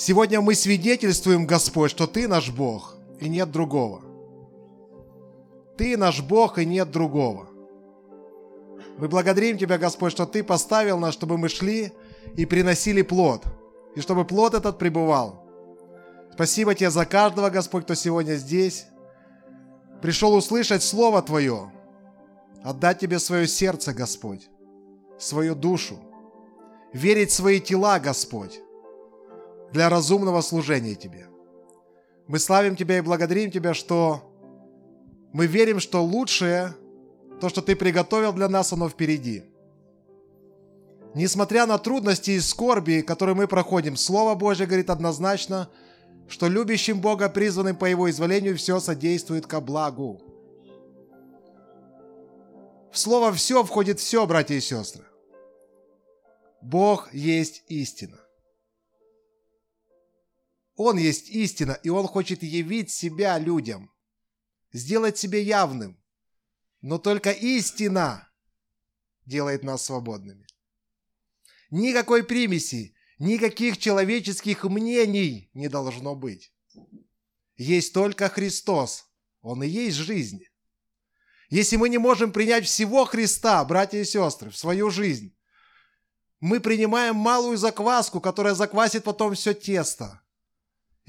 Сегодня мы свидетельствуем, Господь, что Ты наш Бог, и нет другого. Ты наш Бог, и нет другого. Мы благодарим Тебя, Господь, что Ты поставил нас, чтобы мы шли и приносили плод, и чтобы плод этот пребывал. Спасибо Тебе за каждого, Господь, кто сегодня здесь, пришел услышать Слово Твое, отдать Тебе свое сердце, Господь, свою душу, верить в свои тела, Господь, для разумного служения Тебе. Мы славим Тебя и благодарим Тебя, что мы верим, что лучшее, то, что Ты приготовил для нас, оно впереди. Несмотря на трудности и скорби, которые мы проходим, Слово Божье говорит однозначно, что любящим Бога, призванным по Его изволению, все содействует ко благу. В слово «все» входит все, братья и сестры. Бог есть истина. Он есть истина, и Он хочет явить себя людям, сделать себе явным. Но только истина делает нас свободными. Никакой примеси, никаких человеческих мнений не должно быть. Есть только Христос. Он и есть жизнь. Если мы не можем принять всего Христа, братья и сестры, в свою жизнь, мы принимаем малую закваску, которая заквасит потом все тесто.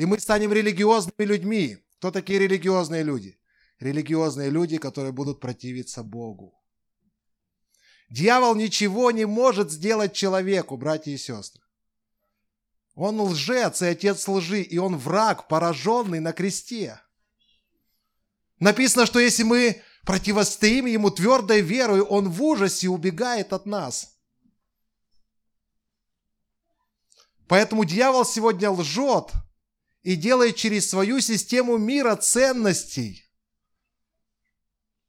И мы станем религиозными людьми. Кто такие религиозные люди? Религиозные люди, которые будут противиться Богу. Дьявол ничего не может сделать человеку, братья и сестры. Он лжец и отец лжи, и он враг, пораженный на кресте. Написано, что если мы противостоим ему твердой верой, он в ужасе убегает от нас. Поэтому дьявол сегодня лжет – и делает через свою систему мира ценностей.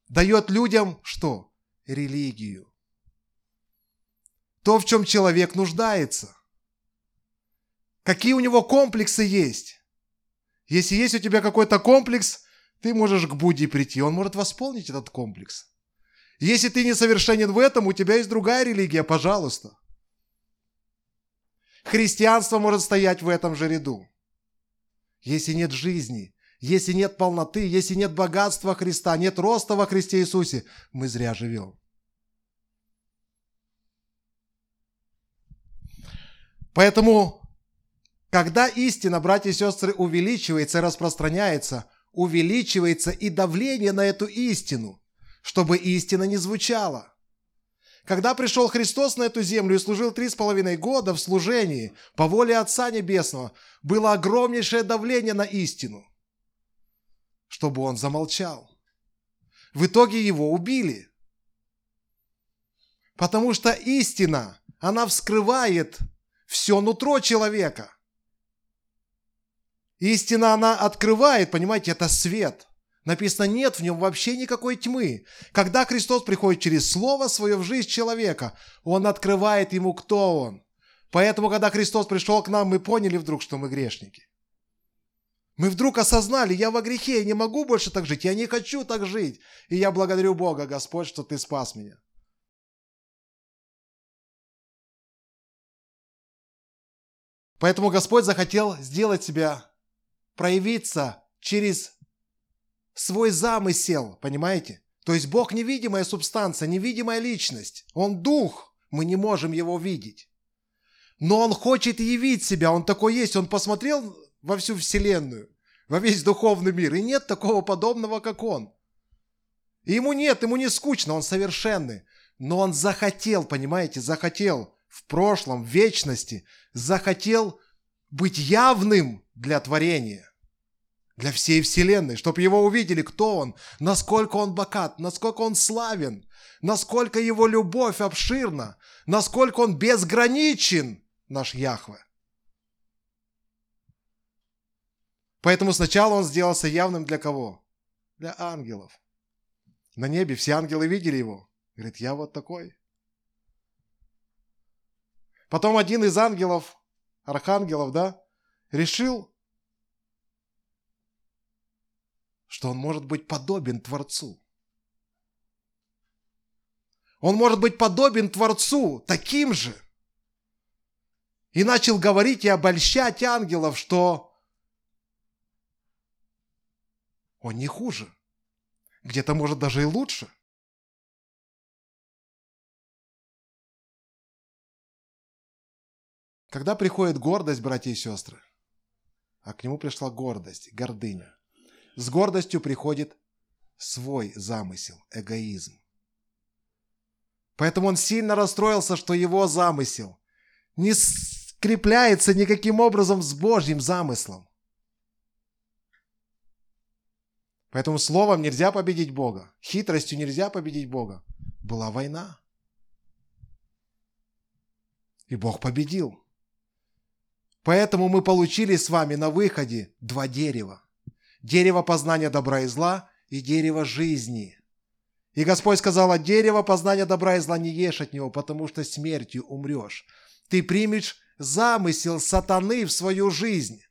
Дает людям что? Религию. То, в чем человек нуждается. Какие у него комплексы есть. Если есть у тебя какой-то комплекс, ты можешь к Будде прийти, он может восполнить этот комплекс. Если ты несовершенен в этом, у тебя есть другая религия, пожалуйста. Христианство может стоять в этом же ряду если нет жизни, если нет полноты, если нет богатства Христа, нет роста во Христе Иисусе, мы зря живем. Поэтому, когда истина, братья и сестры, увеличивается и распространяется, увеличивается и давление на эту истину, чтобы истина не звучала. Когда пришел Христос на эту землю и служил три с половиной года в служении по воле Отца Небесного, было огромнейшее давление на истину, чтобы он замолчал. В итоге его убили. Потому что истина, она вскрывает все нутро человека. Истина, она открывает, понимаете, это свет – Написано, нет в нем вообще никакой тьмы. Когда Христос приходит через Слово Свое в жизнь человека, Он открывает ему, кто Он. Поэтому, когда Христос пришел к нам, мы поняли вдруг, что мы грешники. Мы вдруг осознали, я во грехе, я не могу больше так жить, я не хочу так жить. И я благодарю Бога, Господь, что Ты спас меня. Поэтому Господь захотел сделать себя, проявиться через свой замысел, понимаете? То есть Бог невидимая субстанция, невидимая личность. Он дух, мы не можем его видеть. Но он хочет явить себя, он такой есть. Он посмотрел во всю вселенную, во весь духовный мир, и нет такого подобного, как он. И ему нет, ему не скучно, он совершенный. Но он захотел, понимаете, захотел в прошлом, в вечности, захотел быть явным для творения для всей вселенной, чтобы его увидели, кто он, насколько он богат, насколько он славен, насколько его любовь обширна, насколько он безграничен, наш Яхве. Поэтому сначала он сделался явным для кого? Для ангелов. На небе все ангелы видели его. Говорит, я вот такой. Потом один из ангелов, архангелов, да, решил что он может быть подобен Творцу. Он может быть подобен Творцу, таким же. и начал говорить и обольщать ангелов, что он не хуже. Где-то, может, даже и лучше. Когда приходит гордость, братья и сестры, а к нему пришла гордость, гордыня, с гордостью приходит свой замысел, эгоизм. Поэтому он сильно расстроился, что его замысел не скрепляется никаким образом с Божьим замыслом. Поэтому словом нельзя победить Бога, хитростью нельзя победить Бога. Была война. И Бог победил. Поэтому мы получили с вами на выходе два дерева. Дерево познания добра и зла и дерево жизни. И Господь сказал, от дерева познания добра и зла не ешь от него, потому что смертью умрешь. Ты примешь замысел сатаны в свою жизнь.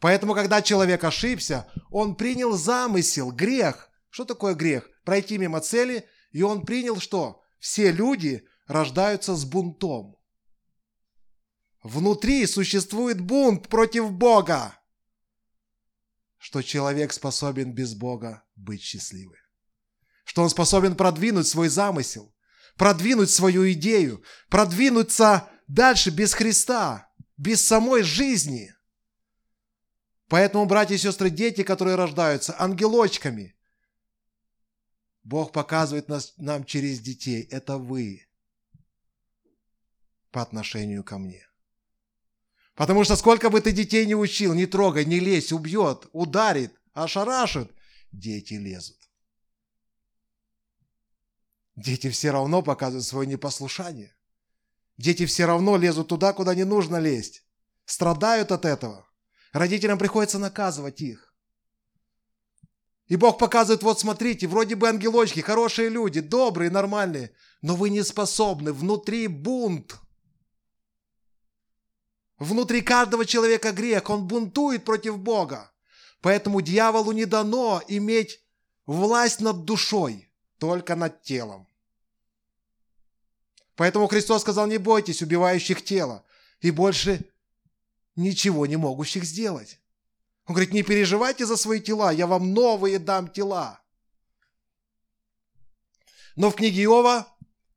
Поэтому, когда человек ошибся, он принял замысел, грех. Что такое грех? Пройти мимо цели, и он принял что? Все люди рождаются с бунтом. Внутри существует бунт против Бога, что человек способен без Бога быть счастливым. Что он способен продвинуть свой замысел, продвинуть свою идею, продвинуться дальше без Христа, без самой жизни – Поэтому, братья и сестры, дети, которые рождаются ангелочками, Бог показывает нас, нам через детей. Это вы по отношению ко мне. Потому что сколько бы ты детей не учил, не трогай, не лезь, убьет, ударит, ошарашит, дети лезут. Дети все равно показывают свое непослушание. Дети все равно лезут туда, куда не нужно лезть. Страдают от этого. Родителям приходится наказывать их. И Бог показывает, вот смотрите, вроде бы ангелочки, хорошие люди, добрые, нормальные, но вы не способны, внутри бунт. Внутри каждого человека грех, он бунтует против Бога. Поэтому дьяволу не дано иметь власть над душой, только над телом. Поэтому Христос сказал, не бойтесь убивающих тело, и больше ничего не могущих сделать. Он говорит, не переживайте за свои тела, я вам новые дам тела. Но в книге Иова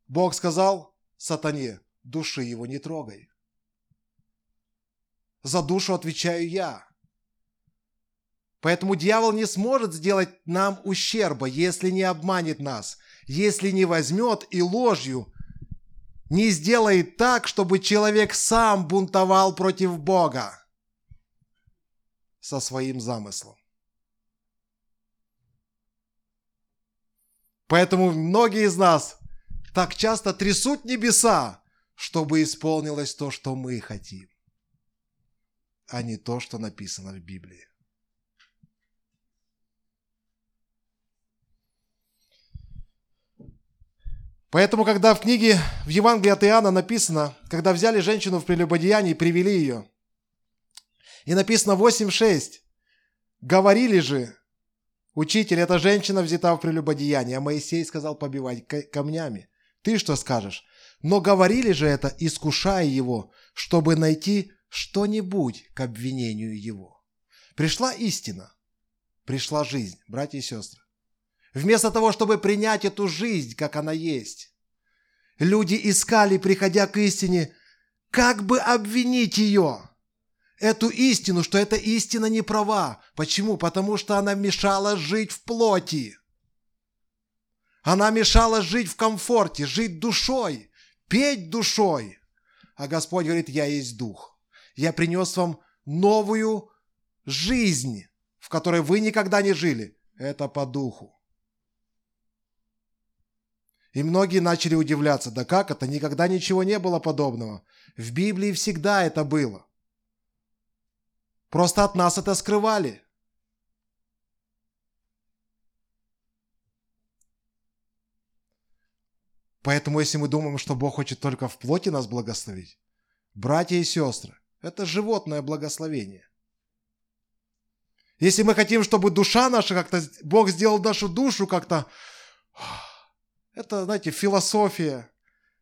Бог сказал сатане, души его не трогай. За душу отвечаю я. Поэтому дьявол не сможет сделать нам ущерба, если не обманет нас, если не возьмет и ложью не сделает так, чтобы человек сам бунтовал против Бога со своим замыслом. Поэтому многие из нас так часто трясут небеса, чтобы исполнилось то, что мы хотим, а не то, что написано в Библии. Поэтому, когда в книге, в Евангелии от Иоанна написано, когда взяли женщину в прелюбодеянии и привели ее, и написано 8.6, говорили же, учитель, эта женщина взята в прелюбодеяние, а Моисей сказал побивать камнями. Ты что скажешь? Но говорили же это, искушая его, чтобы найти что-нибудь к обвинению его. Пришла истина, пришла жизнь, братья и сестры. Вместо того, чтобы принять эту жизнь, как она есть. Люди искали, приходя к истине, как бы обвинить ее. Эту истину, что эта истина не права. Почему? Потому что она мешала жить в плоти. Она мешала жить в комфорте, жить душой, петь душой. А Господь говорит, я есть дух. Я принес вам новую жизнь, в которой вы никогда не жили. Это по духу. И многие начали удивляться, да как это, никогда ничего не было подобного. В Библии всегда это было. Просто от нас это скрывали. Поэтому если мы думаем, что Бог хочет только в плоти нас благословить, братья и сестры, это животное благословение. Если мы хотим, чтобы душа наша как-то, Бог сделал нашу душу как-то это, знаете, философия.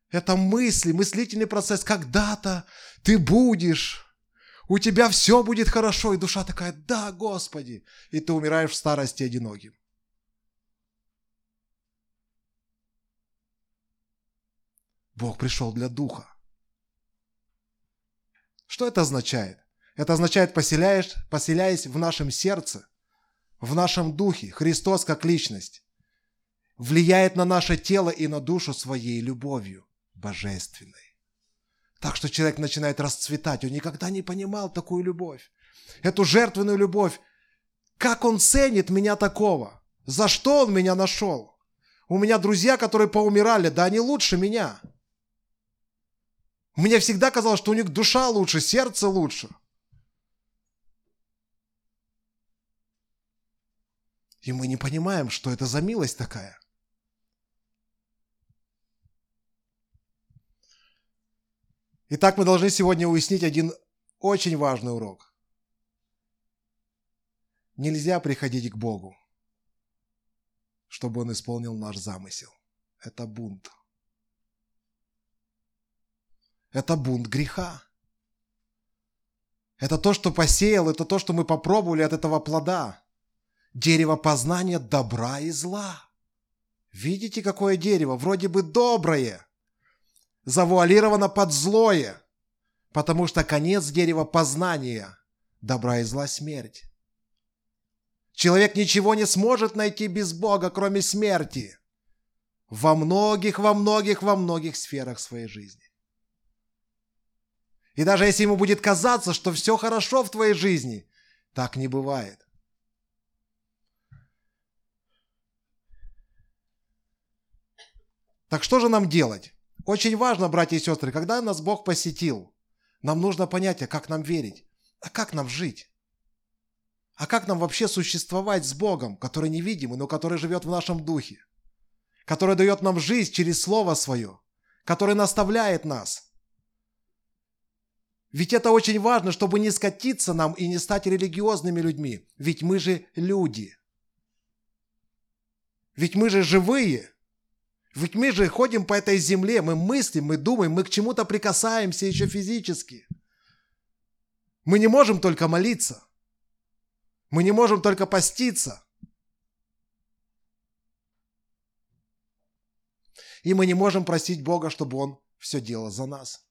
Это мысли, мыслительный процесс. Когда-то ты будешь, у тебя все будет хорошо. И душа такая, да, Господи. И ты умираешь в старости одиноким. Бог пришел для духа. Что это означает? Это означает, поселяешь, поселяясь в нашем сердце, в нашем духе, Христос как личность, влияет на наше тело и на душу своей любовью божественной. Так что человек начинает расцветать. Он никогда не понимал такую любовь. Эту жертвенную любовь. Как он ценит меня такого? За что он меня нашел? У меня друзья, которые поумирали, да они лучше меня. Мне всегда казалось, что у них душа лучше, сердце лучше. И мы не понимаем, что это за милость такая. Итак, мы должны сегодня уяснить один очень важный урок. Нельзя приходить к Богу, чтобы Он исполнил наш замысел. Это бунт. Это бунт греха. Это то, что посеял, это то, что мы попробовали от этого плода. Дерево познания добра и зла. Видите, какое дерево? Вроде бы доброе, завуалировано под злое, потому что конец дерева познания – добра и зла смерть. Человек ничего не сможет найти без Бога, кроме смерти. Во многих, во многих, во многих сферах своей жизни. И даже если ему будет казаться, что все хорошо в твоей жизни, так не бывает. Так что же нам делать? Очень важно, братья и сестры, когда нас Бог посетил, нам нужно понять, а как нам верить, а как нам жить. А как нам вообще существовать с Богом, который невидимый, но который живет в нашем духе, который дает нам жизнь через Слово Свое, который наставляет нас – ведь это очень важно, чтобы не скатиться нам и не стать религиозными людьми. Ведь мы же люди. Ведь мы же живые. Ведь мы же ходим по этой земле, мы мыслим, мы думаем, мы к чему-то прикасаемся еще физически. Мы не можем только молиться. Мы не можем только поститься. И мы не можем просить Бога, чтобы Он все делал за нас.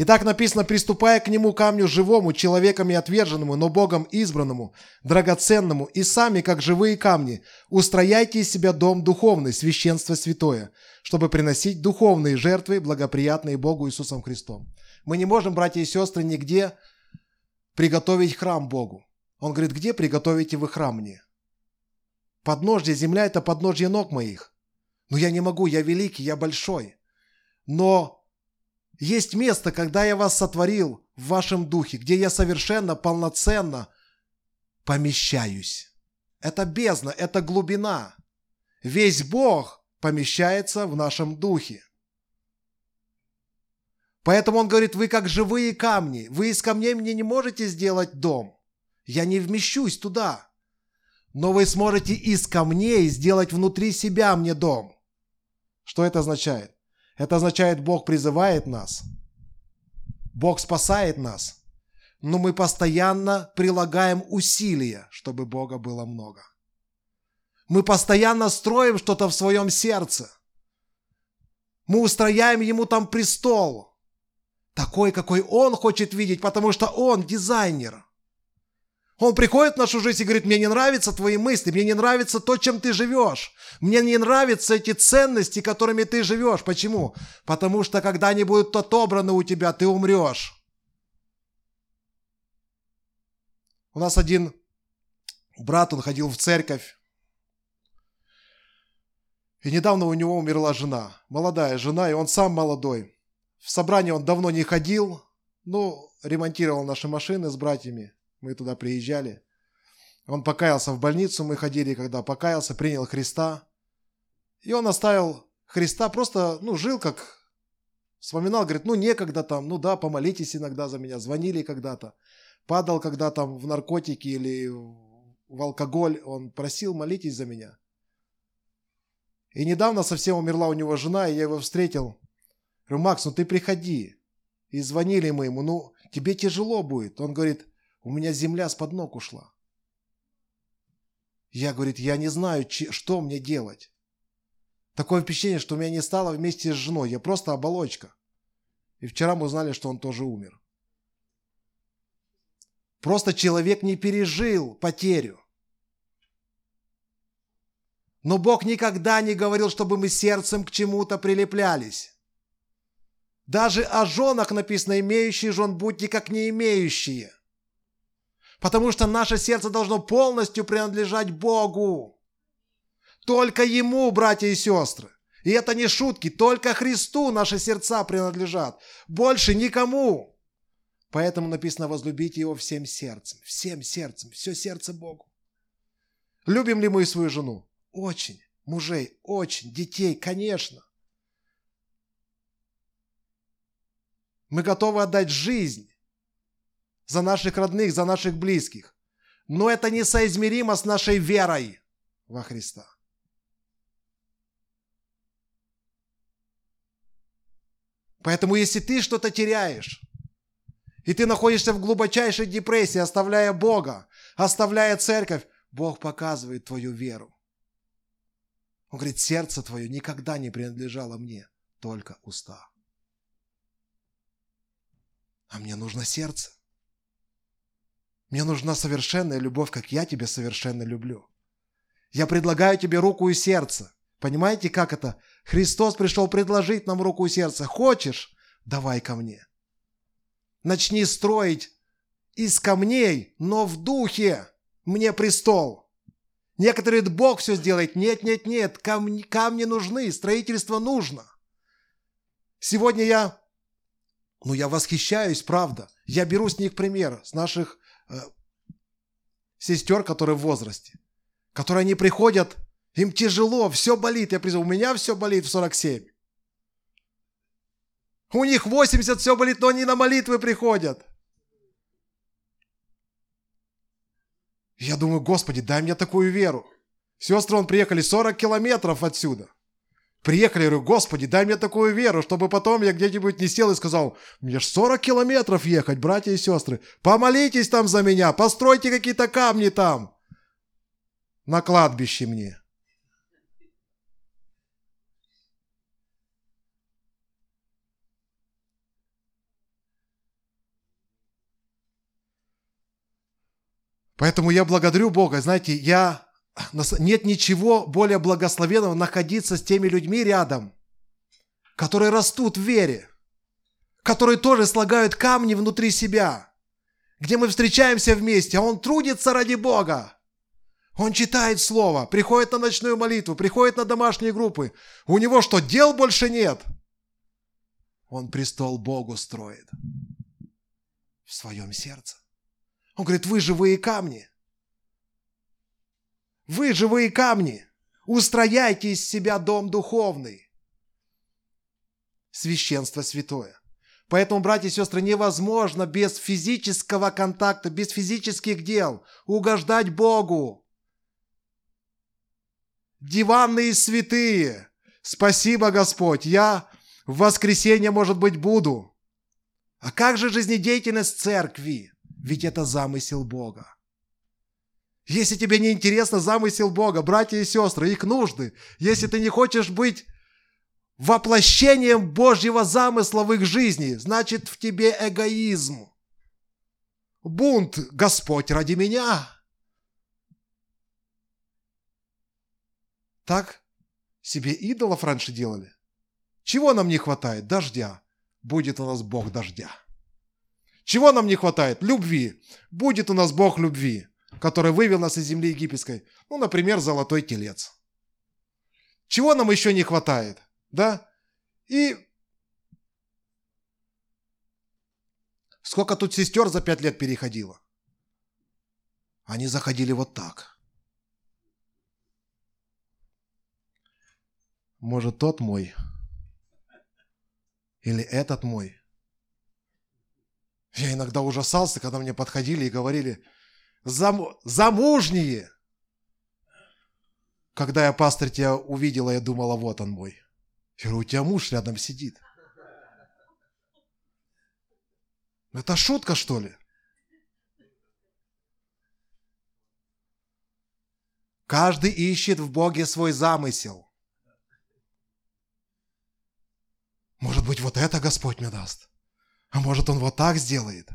И так написано, приступая к нему камню живому, человеками отверженному, но Богом избранному, драгоценному, и сами, как живые камни, устрояйте из себя дом духовный, священство святое, чтобы приносить духовные жертвы, благоприятные Богу Иисусом Христом. Мы не можем, братья и сестры, нигде приготовить храм Богу. Он говорит, где приготовите вы храм мне? Подножье, земля – это подножье ног моих. Но я не могу, я великий, я большой. Но есть место, когда я вас сотворил в вашем духе, где я совершенно, полноценно помещаюсь. Это бездна, это глубина. Весь Бог помещается в нашем духе. Поэтому он говорит, вы как живые камни. Вы из камней мне не можете сделать дом. Я не вмещусь туда. Но вы сможете из камней сделать внутри себя мне дом. Что это означает? Это означает, Бог призывает нас. Бог спасает нас. Но мы постоянно прилагаем усилия, чтобы Бога было много. Мы постоянно строим что-то в своем сердце. Мы устрояем Ему там престол. Такой, какой Он хочет видеть, потому что Он дизайнер – он приходит в нашу жизнь и говорит, мне не нравятся твои мысли, мне не нравится то, чем ты живешь. Мне не нравятся эти ценности, которыми ты живешь. Почему? Потому что когда они будут отобраны у тебя, ты умрешь. У нас один брат, он ходил в церковь. И недавно у него умерла жена, молодая жена, и он сам молодой. В собрание он давно не ходил, ну, ремонтировал наши машины с братьями. Мы туда приезжали. Он покаялся в больницу, мы ходили, когда покаялся, принял Христа. И он оставил Христа, просто, ну, жил как... Вспоминал, говорит, ну, некогда там, ну да, помолитесь иногда за меня, звонили когда-то. Падал когда там в наркотики или в алкоголь, он просил, молитесь за меня. И недавно совсем умерла у него жена, и я его встретил. Говорю, Макс, ну ты приходи. И звонили мы ему, ну тебе тяжело будет. Он говорит, у меня земля с под ног ушла. Я, говорит, я не знаю, что мне делать. Такое впечатление, что у меня не стало вместе с женой. Я просто оболочка. И вчера мы узнали, что он тоже умер. Просто человек не пережил потерю. Но Бог никогда не говорил, чтобы мы сердцем к чему-то прилеплялись. Даже о женах написано, имеющие жен, будьте как не имеющие. Потому что наше сердце должно полностью принадлежать Богу. Только Ему, братья и сестры. И это не шутки, только Христу наши сердца принадлежат. Больше никому. Поэтому написано, возлюбите Его всем сердцем. Всем сердцем. Все сердце Богу. Любим ли мы свою жену? Очень. Мужей, очень. Детей, конечно. Мы готовы отдать жизнь за наших родных, за наших близких. Но это несоизмеримо с нашей верой во Христа. Поэтому если ты что-то теряешь, и ты находишься в глубочайшей депрессии, оставляя Бога, оставляя церковь, Бог показывает твою веру. Он говорит, сердце твое никогда не принадлежало мне, только уста. А мне нужно сердце. Мне нужна совершенная любовь, как я тебя совершенно люблю. Я предлагаю тебе руку и сердце. Понимаете, как это? Христос пришел предложить нам руку и сердце. Хочешь? Давай ко мне. Начни строить из камней, но в духе. Мне престол. Некоторые говорят, Бог все сделает. Нет, нет, нет, камни, камни нужны, строительство нужно. Сегодня я, ну я восхищаюсь, правда. Я беру с них пример, с наших э, сестер, которые в возрасте, которые они приходят, им тяжело, все болит. Я признаю, у меня все болит в 47. У них 80 все болит, но они на молитвы приходят. Я думаю, Господи, дай мне такую веру. Сестры, он приехали 40 километров отсюда. Приехали, говорю, Господи, дай мне такую веру, чтобы потом я где-нибудь не сел и сказал, мне ж 40 километров ехать, братья и сестры. Помолитесь там за меня, постройте какие-то камни там. На кладбище мне. Поэтому я благодарю Бога. Знаете, я... Нет ничего более благословенного находиться с теми людьми рядом, которые растут в вере, которые тоже слагают камни внутри себя, где мы встречаемся вместе, а он трудится ради Бога. Он читает Слово, приходит на ночную молитву, приходит на домашние группы. У него что, дел больше нет? Он престол Богу строит в своем сердце. Он говорит, вы живые камни. Вы живые камни. Устрояйте из себя дом духовный. Священство святое. Поэтому, братья и сестры, невозможно без физического контакта, без физических дел угождать Богу. Диванные святые. Спасибо, Господь. Я в воскресенье, может быть, буду. А как же жизнедеятельность церкви? Ведь это замысел Бога. Если тебе не интересно замысел Бога, братья и сестры, их нужды, если ты не хочешь быть воплощением Божьего замысла в их жизни, значит в тебе эгоизм. Бунт, Господь ради меня. Так себе идолов раньше делали. Чего нам не хватает? Дождя. Будет у нас Бог дождя. Чего нам не хватает? Любви. Будет у нас Бог любви, который вывел нас из земли египетской. Ну, например, золотой телец. Чего нам еще не хватает? Да? И сколько тут сестер за пять лет переходило? Они заходили вот так. Может, тот мой? Или этот мой? Я иногда ужасался, когда мне подходили и говорили, Зам... замужние, Когда я, пастор, тебя увидела, я думала, вот он мой. Я говорю, у тебя муж рядом сидит. Это шутка, что ли? Каждый ищет в Боге свой замысел. Может быть, вот это Господь мне даст. А может, Он вот так сделает.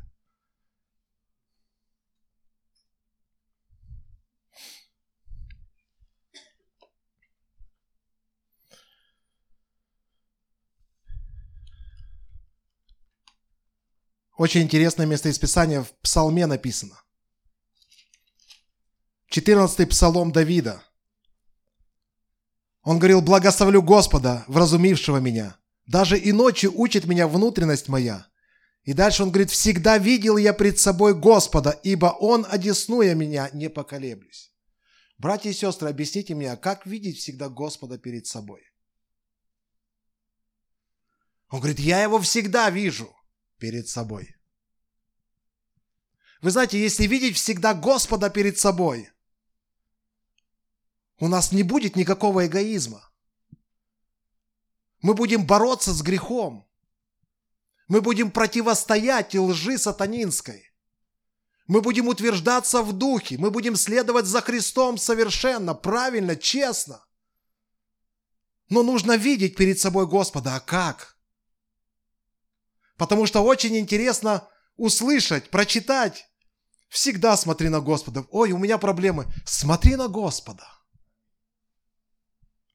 Очень интересное место из Писания в Псалме написано. 14 псалом Давида. Он говорил, благословлю Господа, вразумившего меня. Даже и ночью учит меня внутренность моя. И дальше он говорит, всегда видел я пред собой Господа, ибо Он, одеснуя меня, не поколеблюсь. Братья и сестры, объясните мне, как видеть всегда Господа перед собой? Он говорит, я его всегда вижу перед собой. Вы знаете, если видеть всегда Господа перед собой – у нас не будет никакого эгоизма. Мы будем бороться с грехом. Мы будем противостоять лжи сатанинской. Мы будем утверждаться в духе. Мы будем следовать за Христом совершенно, правильно, честно. Но нужно видеть перед собой Господа. А как? Потому что очень интересно услышать, прочитать. Всегда смотри на Господа. Ой, у меня проблемы. Смотри на Господа.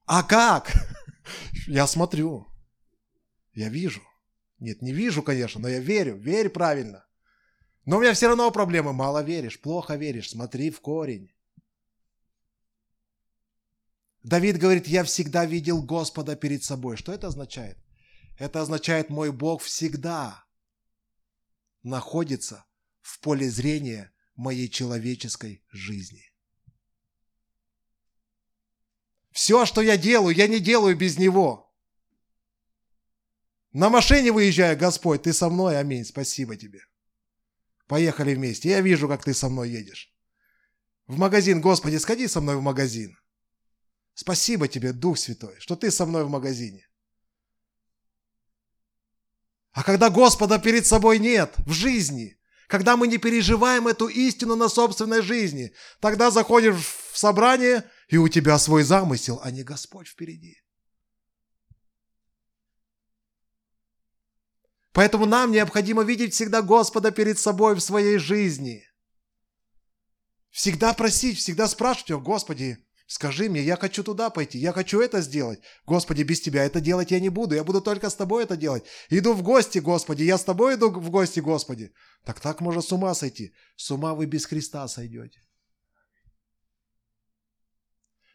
А как? Я смотрю. Я вижу. Нет, не вижу, конечно, но я верю. Верь правильно. Но у меня все равно проблемы. Мало веришь, плохо веришь. Смотри в корень. Давид говорит, я всегда видел Господа перед собой. Что это означает? Это означает, мой Бог всегда находится в поле зрения моей человеческой жизни. Все, что я делаю, я не делаю без Него. На машине выезжаю, Господь, Ты со мной, аминь, спасибо Тебе. Поехали вместе, я вижу, как Ты со мной едешь. В магазин, Господи, сходи со мной в магазин. Спасибо Тебе, Дух Святой, что Ты со мной в магазине. А когда Господа перед собой нет в жизни, когда мы не переживаем эту истину на собственной жизни, тогда заходишь в собрание – и у тебя свой замысел, а не Господь впереди. Поэтому нам необходимо видеть всегда Господа перед собой в своей жизни. Всегда просить, всегда спрашивать его, Господи, скажи мне, я хочу туда пойти, я хочу это сделать. Господи, без Тебя это делать я не буду, я буду только с Тобой это делать. Иду в гости, Господи, я с Тобой иду в гости, Господи. Так так можно с ума сойти. С ума вы без Христа сойдете.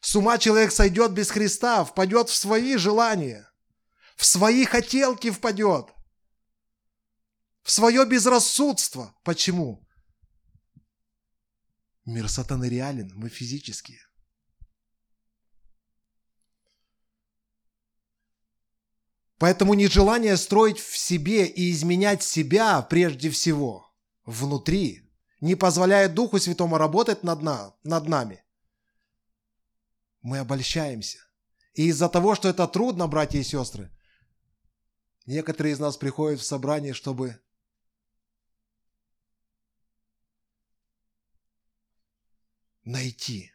С ума человек сойдет без Христа, впадет в свои желания, в свои хотелки впадет, в свое безрассудство. Почему? Мир сатаны реален, мы физические. Поэтому нежелание строить в себе и изменять себя прежде всего внутри не позволяет Духу Святому работать над, на, над нами мы обольщаемся. И из-за того, что это трудно, братья и сестры, некоторые из нас приходят в собрание, чтобы найти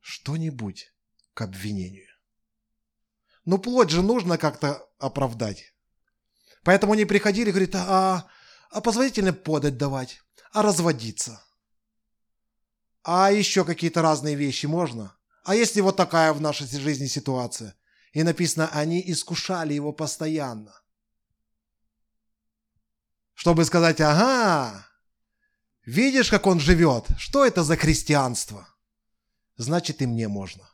что-нибудь к обвинению. Ну, плоть же нужно как-то оправдать. Поэтому они приходили и говорят, а, а позволительно подать давать, а разводиться. А еще какие-то разные вещи можно? А если вот такая в нашей жизни ситуация? И написано, они искушали его постоянно. Чтобы сказать, ага, видишь, как он живет? Что это за христианство? Значит, и мне можно.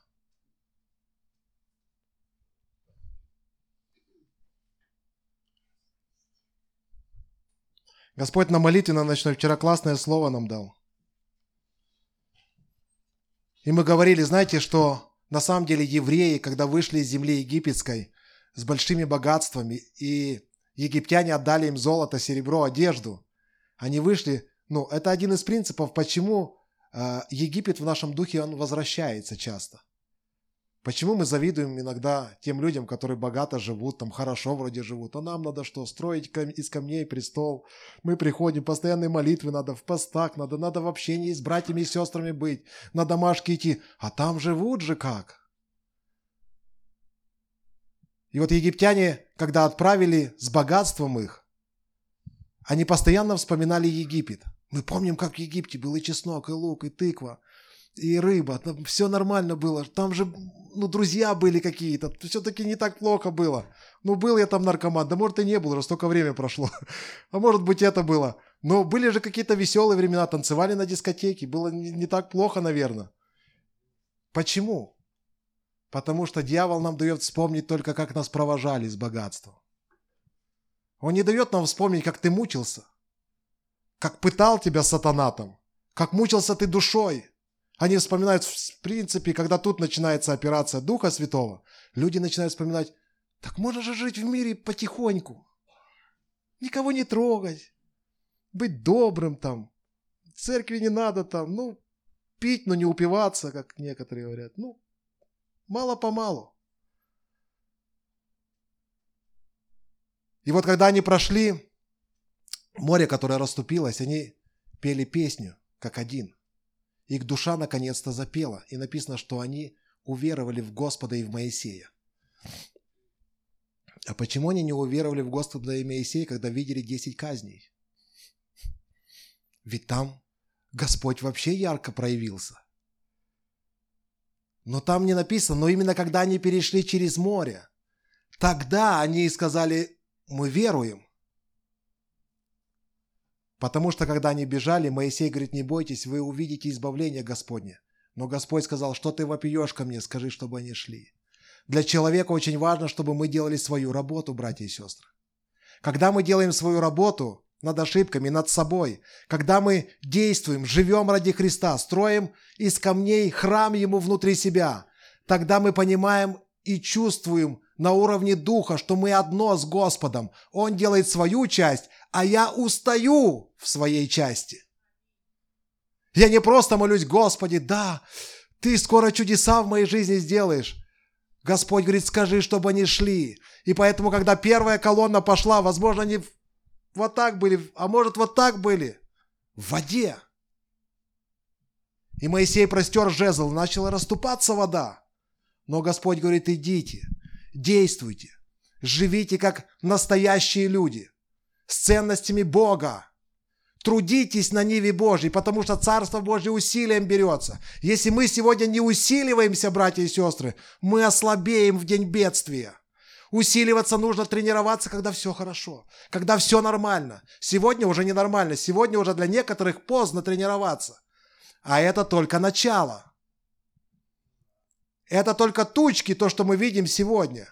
Господь на молитве на ночной вчера классное слово нам дал. И мы говорили, знаете, что на самом деле евреи, когда вышли из земли египетской с большими богатствами, и египтяне отдали им золото, серебро, одежду, они вышли, ну, это один из принципов, почему э, Египет в нашем духе, он возвращается часто. Почему мы завидуем иногда тем людям, которые богато живут, там хорошо вроде живут, а нам надо что, строить из камней престол? Мы приходим, постоянные молитвы надо, в постах надо, надо в общении с братьями и сестрами быть, на домашки идти, а там живут же как? И вот египтяне, когда отправили с богатством их, они постоянно вспоминали Египет. Мы помним, как в Египте был и чеснок, и лук, и тыква, и рыба. Там все нормально было. Там же, ну, друзья были какие-то. Все-таки не так плохо было. Ну, был я там наркоман. Да, может, и не был, раз столько времени прошло. А может быть, это было. Но были же какие-то веселые времена. Танцевали на дискотеке. Было не, не так плохо, наверное. Почему? Потому что дьявол нам дает вспомнить только, как нас провожали с богатством. Он не дает нам вспомнить, как ты мучился, как пытал тебя сатанатом, как мучился ты душой. Они вспоминают, в принципе, когда тут начинается операция Духа Святого, люди начинают вспоминать, так можно же жить в мире потихоньку, никого не трогать, быть добрым там, церкви не надо там, ну, пить, но не упиваться, как некоторые говорят. Ну, Мало-помалу. И вот когда они прошли море, которое расступилось, они пели песню, как один. Их душа наконец-то запела, и написано, что они уверовали в Господа и в Моисея. А почему они не уверовали в Господа и Моисея, когда видели десять казней? Ведь там Господь вообще ярко проявился. Но там не написано, но именно когда они перешли через море, тогда они сказали, мы веруем. Потому что когда они бежали, Моисей говорит, не бойтесь, вы увидите избавление Господне. Но Господь сказал, что ты вопиешь ко мне, скажи, чтобы они шли. Для человека очень важно, чтобы мы делали свою работу, братья и сестры. Когда мы делаем свою работу, над ошибками, над собой. Когда мы действуем, живем ради Христа, строим из камней храм Ему внутри себя, тогда мы понимаем и чувствуем на уровне духа, что мы одно с Господом. Он делает свою часть, а я устаю в своей части. Я не просто молюсь, Господи, да, Ты скоро чудеса в моей жизни сделаешь. Господь говорит, скажи, чтобы они шли. И поэтому, когда первая колонна пошла, возможно, они вот так были, а может вот так были, в воде. И Моисей простер жезл, начала расступаться вода. Но Господь говорит, идите, действуйте, живите как настоящие люди, с ценностями Бога. Трудитесь на Ниве Божьей, потому что Царство Божье усилием берется. Если мы сегодня не усиливаемся, братья и сестры, мы ослабеем в день бедствия. Усиливаться нужно, тренироваться, когда все хорошо, когда все нормально. Сегодня уже не нормально, сегодня уже для некоторых поздно тренироваться. А это только начало. Это только тучки, то, что мы видим сегодня.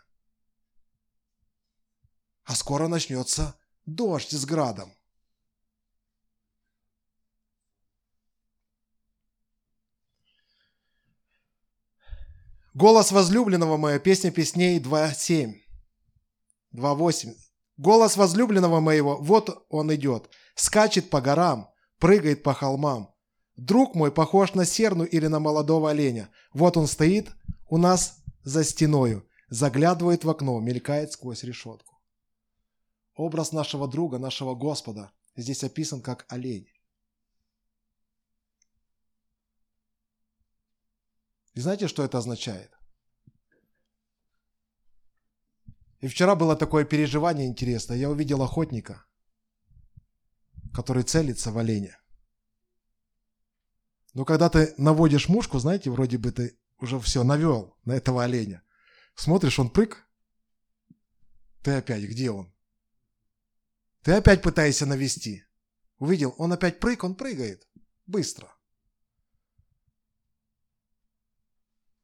А скоро начнется дождь с градом. Голос возлюбленного моя, песня песней 2.7. 2.8. Голос возлюбленного моего, вот он идет, скачет по горам, прыгает по холмам. Друг мой похож на серну или на молодого оленя. Вот он стоит у нас за стеною, заглядывает в окно, мелькает сквозь решетку. Образ нашего друга, нашего Господа здесь описан как олень. И знаете, что это означает? И вчера было такое переживание интересное. Я увидел охотника, который целится в оленя. Но когда ты наводишь мушку, знаете, вроде бы ты уже все навел на этого оленя. Смотришь, он прыг. Ты опять, где он? Ты опять пытаешься навести. Увидел, он опять прыг, он прыгает. Быстро.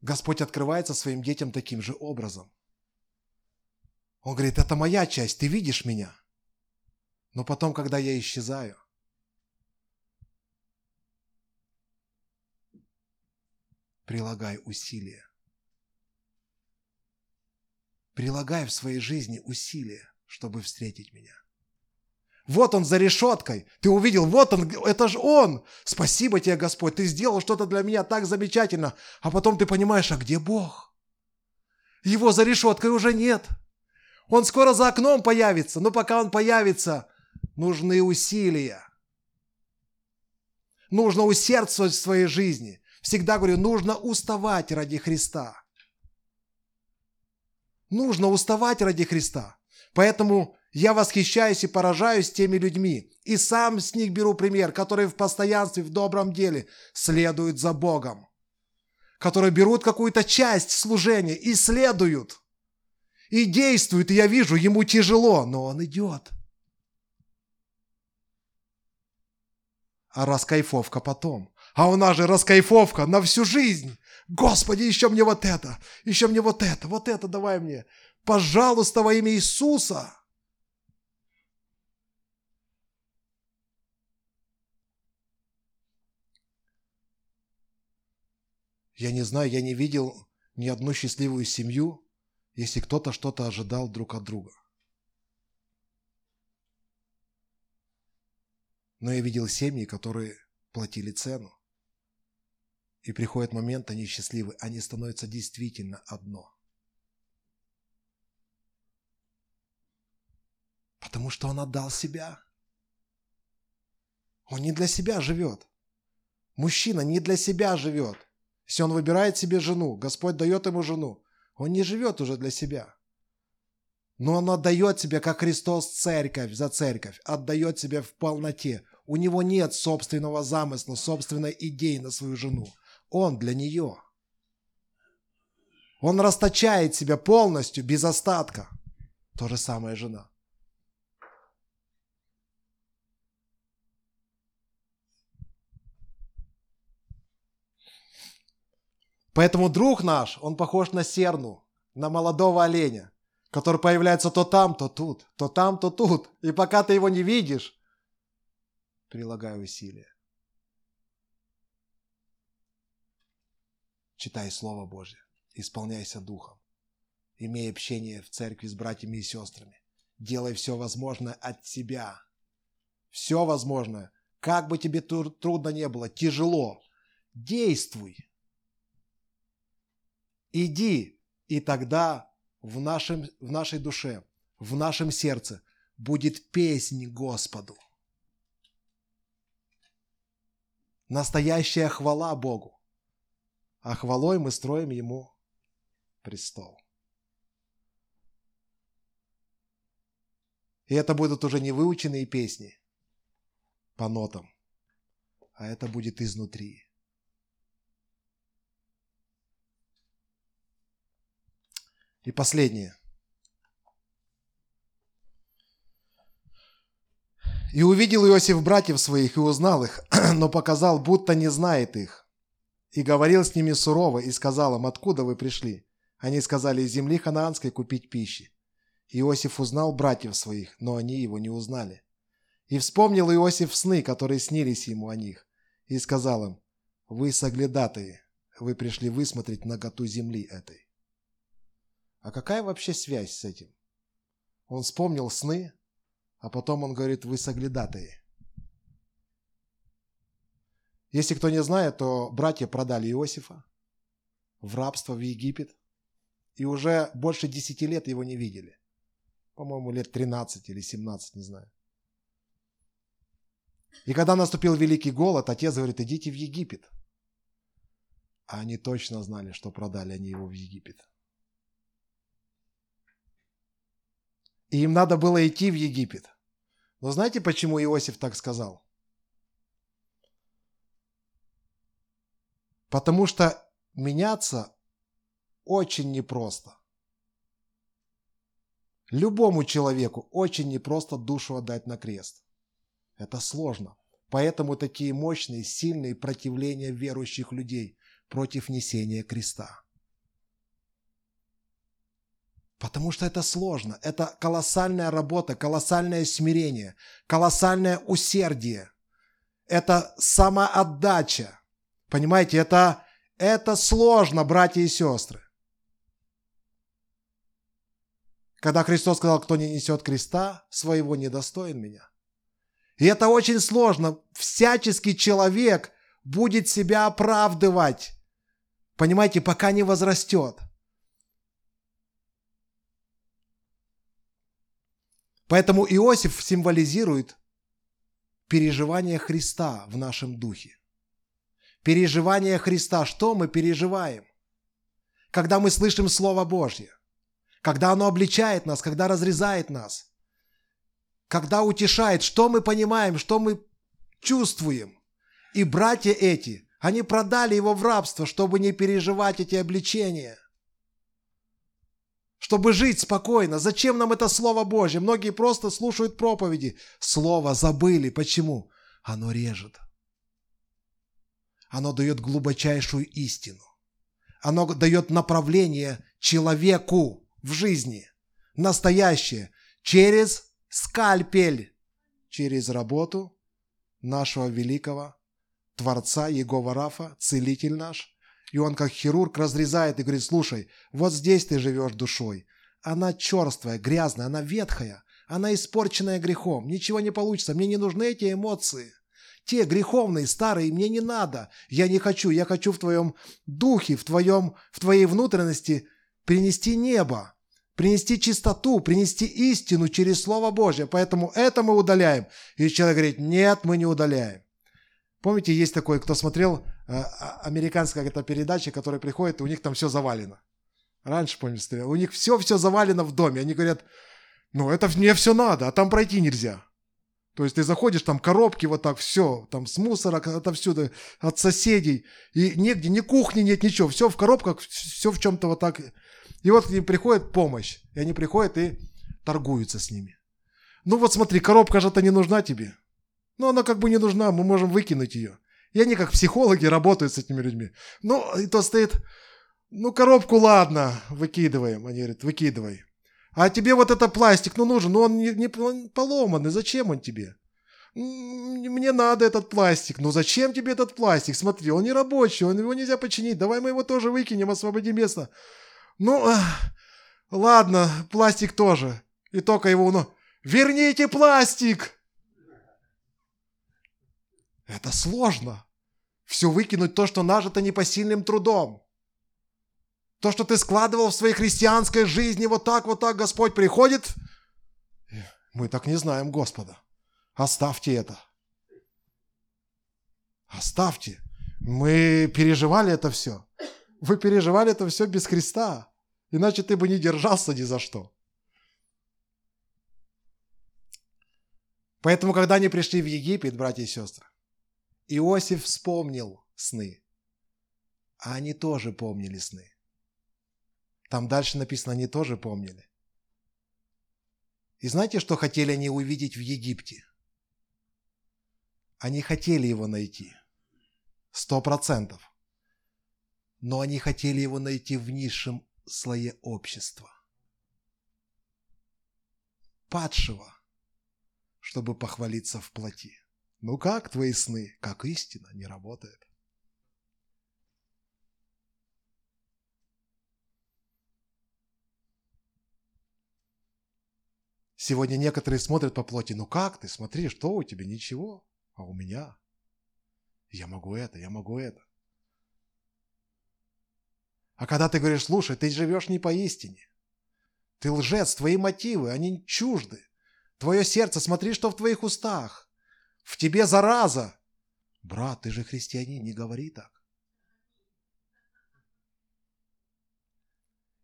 Господь открывается своим детям таким же образом. Он говорит, это моя часть, ты видишь меня. Но потом, когда я исчезаю, прилагай усилия. Прилагай в своей жизни усилия, чтобы встретить меня. Вот он за решеткой. Ты увидел, вот он, это же он. Спасибо тебе, Господь, ты сделал что-то для меня так замечательно. А потом ты понимаешь, а где Бог? Его за решеткой уже нет. Он скоро за окном появится, но пока он появится, нужны усилия. Нужно усердствовать в своей жизни. Всегда говорю, нужно уставать ради Христа. Нужно уставать ради Христа. Поэтому я восхищаюсь и поражаюсь теми людьми. И сам с них беру пример, которые в постоянстве, в добром деле следуют за Богом. Которые берут какую-то часть служения и следуют. И действуют, и я вижу, ему тяжело, но он идет. А раскайфовка потом. А у нас же раскайфовка на всю жизнь. Господи, еще мне вот это, еще мне вот это, вот это давай мне. Пожалуйста, во имя Иисуса. Я не знаю, я не видел ни одну счастливую семью, если кто-то что-то ожидал друг от друга. Но я видел семьи, которые платили цену. И приходит момент, они счастливы, они становятся действительно одно. Потому что он отдал себя. Он не для себя живет. Мужчина не для себя живет. Если он выбирает себе жену, Господь дает ему жену, он не живет уже для себя. Но он отдает себя, как Христос, церковь за церковь, отдает себя в полноте. У него нет собственного замысла, собственной идеи на свою жену. Он для нее. Он расточает себя полностью, без остатка. То же самое жена. Поэтому друг наш, он похож на серну, на молодого оленя, который появляется то там, то тут, то там, то тут. И пока ты его не видишь, прилагай усилия. Читай Слово Божье, исполняйся Духом, имей общение в церкви с братьями и сестрами. Делай все возможное от себя. Все возможное. Как бы тебе трудно не было, тяжело. Действуй. Иди, и тогда в, нашем, в нашей душе, в нашем сердце будет песнь Господу. Настоящая хвала Богу. А хвалой мы строим Ему престол. И это будут уже не выученные песни по нотам, а это будет изнутри. И последнее. И увидел Иосиф братьев своих и узнал их, но показал, будто не знает их. И говорил с ними сурово и сказал им, откуда вы пришли. Они сказали, из земли ханаанской купить пищи. Иосиф узнал братьев своих, но они его не узнали. И вспомнил Иосиф сны, которые снились ему о них, и сказал им, вы соглядатые, вы пришли высмотреть наготу земли этой. А какая вообще связь с этим? Он вспомнил сны, а потом он говорит, вы соглядатые. Если кто не знает, то братья продали Иосифа в рабство в Египет. И уже больше десяти лет его не видели. По-моему, лет 13 или 17, не знаю. И когда наступил великий голод, отец говорит, идите в Египет. А они точно знали, что продали они его в Египет. И им надо было идти в Египет. Но знаете, почему Иосиф так сказал? Потому что меняться очень непросто. Любому человеку очень непросто душу отдать на крест. Это сложно. Поэтому такие мощные, сильные противления верующих людей против несения креста. Потому что это сложно. Это колоссальная работа, колоссальное смирение, колоссальное усердие. Это самоотдача. Понимаете, это, это сложно, братья и сестры. Когда Христос сказал, кто не несет креста, своего недостоин меня. И это очень сложно. Всяческий человек будет себя оправдывать. Понимаете, пока не возрастет. Поэтому Иосиф символизирует переживание Христа в нашем духе. Переживание Христа. Что мы переживаем? Когда мы слышим Слово Божье. Когда оно обличает нас, когда разрезает нас. Когда утешает. Что мы понимаем, что мы чувствуем. И братья эти, они продали его в рабство, чтобы не переживать эти обличения – чтобы жить спокойно. Зачем нам это Слово Божье? Многие просто слушают проповеди. Слово забыли. Почему? Оно режет. Оно дает глубочайшую истину. Оно дает направление человеку в жизни. Настоящее. Через скальпель. Через работу нашего великого Творца Егова Рафа, Целитель наш – и он как хирург разрезает и говорит, слушай, вот здесь ты живешь душой. Она черствая, грязная, она ветхая, она испорченная грехом. Ничего не получится, мне не нужны эти эмоции. Те греховные, старые, мне не надо. Я не хочу, я хочу в твоем духе, в, твоем, в твоей внутренности принести небо, принести чистоту, принести истину через Слово Божье. Поэтому это мы удаляем. И человек говорит, нет, мы не удаляем. Помните, есть такой, кто смотрел э, а, американская какая-то передача, которая приходит, и у них там все завалено. Раньше, помните, у них все-все завалено в доме. Они говорят, ну это мне все надо, а там пройти нельзя. То есть ты заходишь, там коробки вот так, все, там с мусора, отовсюду, от соседей, и негде, ни кухни нет, ничего, все в коробках, все в чем-то вот так. И вот к ним приходит помощь, и они приходят и торгуются с ними. Ну вот смотри, коробка же-то не нужна тебе. Но она как бы не нужна, мы можем выкинуть ее. И они как психологи работают с этими людьми. Ну, и то стоит, ну, коробку ладно, выкидываем. Они говорят, выкидывай. А тебе вот это пластик, ну, нужен, но он не, не поломанный, зачем он тебе? Мне надо этот пластик. Ну зачем тебе этот пластик? Смотри, он не рабочий, он, его нельзя починить. Давай мы его тоже выкинем, освободим место. Ну, ладно, пластик тоже. И только его, ну, верните пластик! Это сложно. Все выкинуть то, что нажито непосильным трудом. То, что ты складывал в своей христианской жизни, вот так, вот так Господь приходит. Мы так не знаем Господа. Оставьте это. Оставьте. Мы переживали это все. Вы переживали это все без Христа. Иначе ты бы не держался ни за что. Поэтому, когда они пришли в Египет, братья и сестры, Иосиф вспомнил сны, а они тоже помнили сны. Там дальше написано, они тоже помнили. И знаете, что хотели они увидеть в Египте? Они хотели его найти. Сто процентов. Но они хотели его найти в низшем слое общества. Падшего, чтобы похвалиться в плоти. Ну как твои сны? Как истина не работает. Сегодня некоторые смотрят по плоти, ну как ты, смотри, что у тебя, ничего, а у меня. Я могу это, я могу это. А когда ты говоришь, слушай, ты живешь не по истине. Ты лжец, твои мотивы, они чужды. Твое сердце, смотри, что в твоих устах. В тебе зараза. Брат, ты же христианин, не говори так.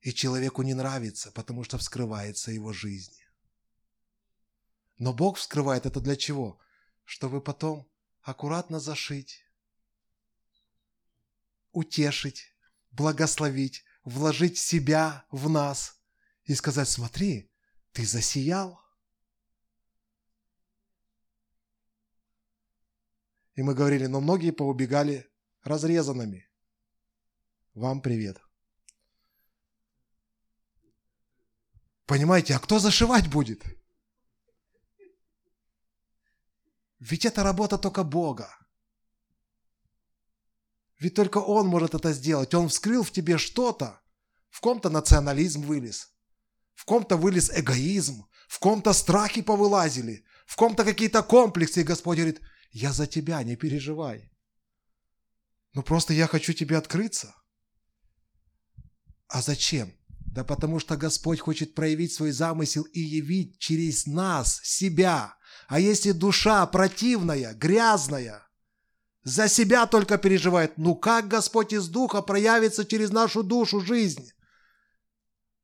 И человеку не нравится, потому что вскрывается его жизнь. Но Бог вскрывает это для чего? Чтобы потом аккуратно зашить, утешить, благословить, вложить себя в нас и сказать, смотри, ты засиял. И мы говорили, но многие поубегали разрезанными. Вам привет. Понимаете, а кто зашивать будет? Ведь это работа только Бога. Ведь только Он может это сделать. Он вскрыл в тебе что-то. В ком-то национализм вылез. В ком-то вылез эгоизм. В ком-то страхи повылазили. в ком-то какие-то комплексы, и Господь говорит, я за тебя, не переживай. Ну просто я хочу тебе открыться. А зачем? Да потому что Господь хочет проявить свой замысел и явить через нас себя. А если душа противная, грязная, за себя только переживает, ну как Господь из Духа проявится через нашу душу жизнь?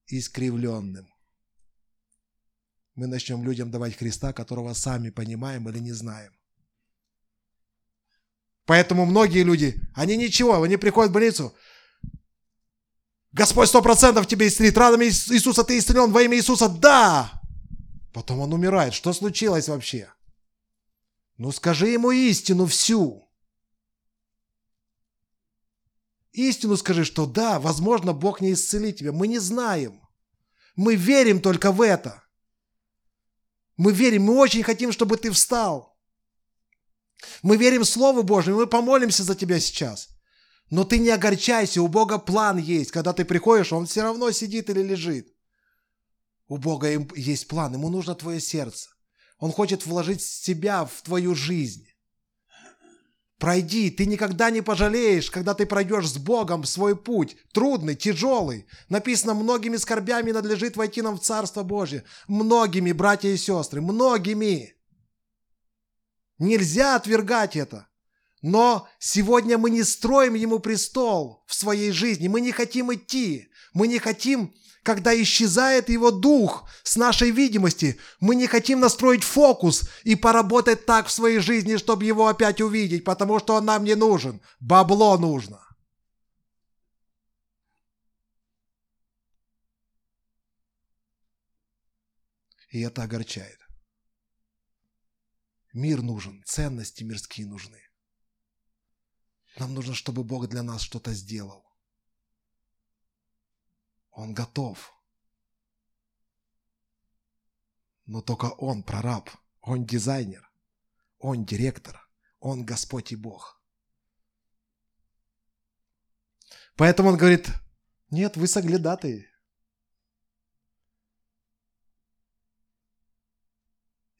Искривленным. Мы начнем людям давать Христа, которого сами понимаем или не знаем. Поэтому многие люди, они ничего, они приходят в больницу, Господь сто процентов тебе исцелит. Радами Иисуса ты исцелен во имя Иисуса. Да! Потом он умирает. Что случилось вообще? Ну скажи ему истину всю. Истину скажи, что да, возможно, Бог не исцелит тебя. Мы не знаем. Мы верим только в это. Мы верим, мы очень хотим, чтобы ты встал. Мы верим Слову Божьему, мы помолимся за тебя сейчас. Но ты не огорчайся, у Бога план есть. Когда ты приходишь, Он все равно сидит или лежит. У Бога есть план, Ему нужно твое сердце. Он хочет вложить себя в твою жизнь. Пройди, ты никогда не пожалеешь, когда ты пройдешь с Богом свой путь. Трудный, тяжелый. Написано, многими скорбями надлежит войти нам в Царство Божье. Многими, братья и сестры, многими. Нельзя отвергать это. Но сегодня мы не строим ему престол в своей жизни. Мы не хотим идти. Мы не хотим, когда исчезает его дух с нашей видимости. Мы не хотим настроить фокус и поработать так в своей жизни, чтобы его опять увидеть, потому что он нам не нужен. Бабло нужно. И это огорчает. Мир нужен, ценности мирские нужны. Нам нужно, чтобы Бог для нас что-то сделал. Он готов. Но только Он прораб, Он дизайнер, Он директор, Он Господь и Бог. Поэтому Он говорит, нет, вы соглядатые.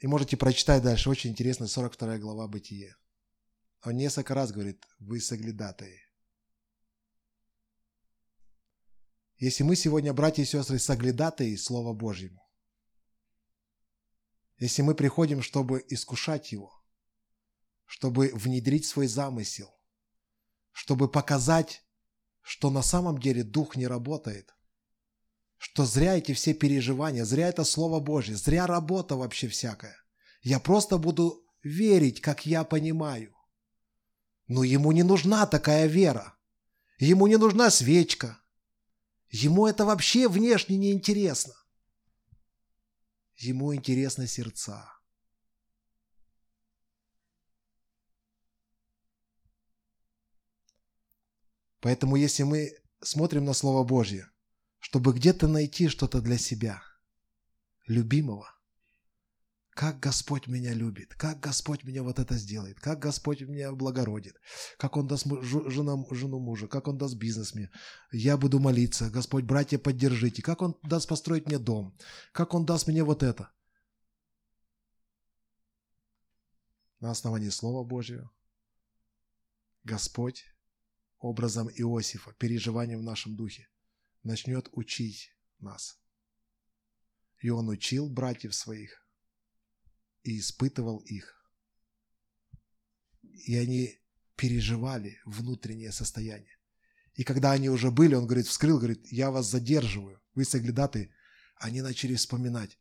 И можете прочитать дальше, очень интересно, 42 глава Бытие. Он несколько раз говорит, вы соглядатые. Если мы сегодня, братья и сестры, соглядатые Слова Божьему, если мы приходим, чтобы искушать Его, чтобы внедрить свой замысел, чтобы показать, что на самом деле Дух не работает, что зря эти все переживания, зря это Слово Божье, зря работа вообще всякая. Я просто буду верить, как я понимаю. Но ему не нужна такая вера. Ему не нужна свечка. Ему это вообще внешне не интересно. Ему интересны сердца. Поэтому если мы смотрим на Слово Божье, чтобы где-то найти что-то для себя, любимого, как Господь меня любит, как Господь меня вот это сделает, как Господь меня облагородит, как Он даст женам, жену мужа, как Он даст бизнес мне. Я буду молиться, Господь, братья, поддержите, как Он даст построить мне дом, как Он даст мне вот это. На основании Слова Божьего Господь образом Иосифа, переживанием в нашем духе, начнет учить нас. И Он учил братьев своих – и испытывал их. И они переживали внутреннее состояние. И когда они уже были, он говорит, вскрыл, говорит, я вас задерживаю, вы соглядаты. Они начали вспоминать,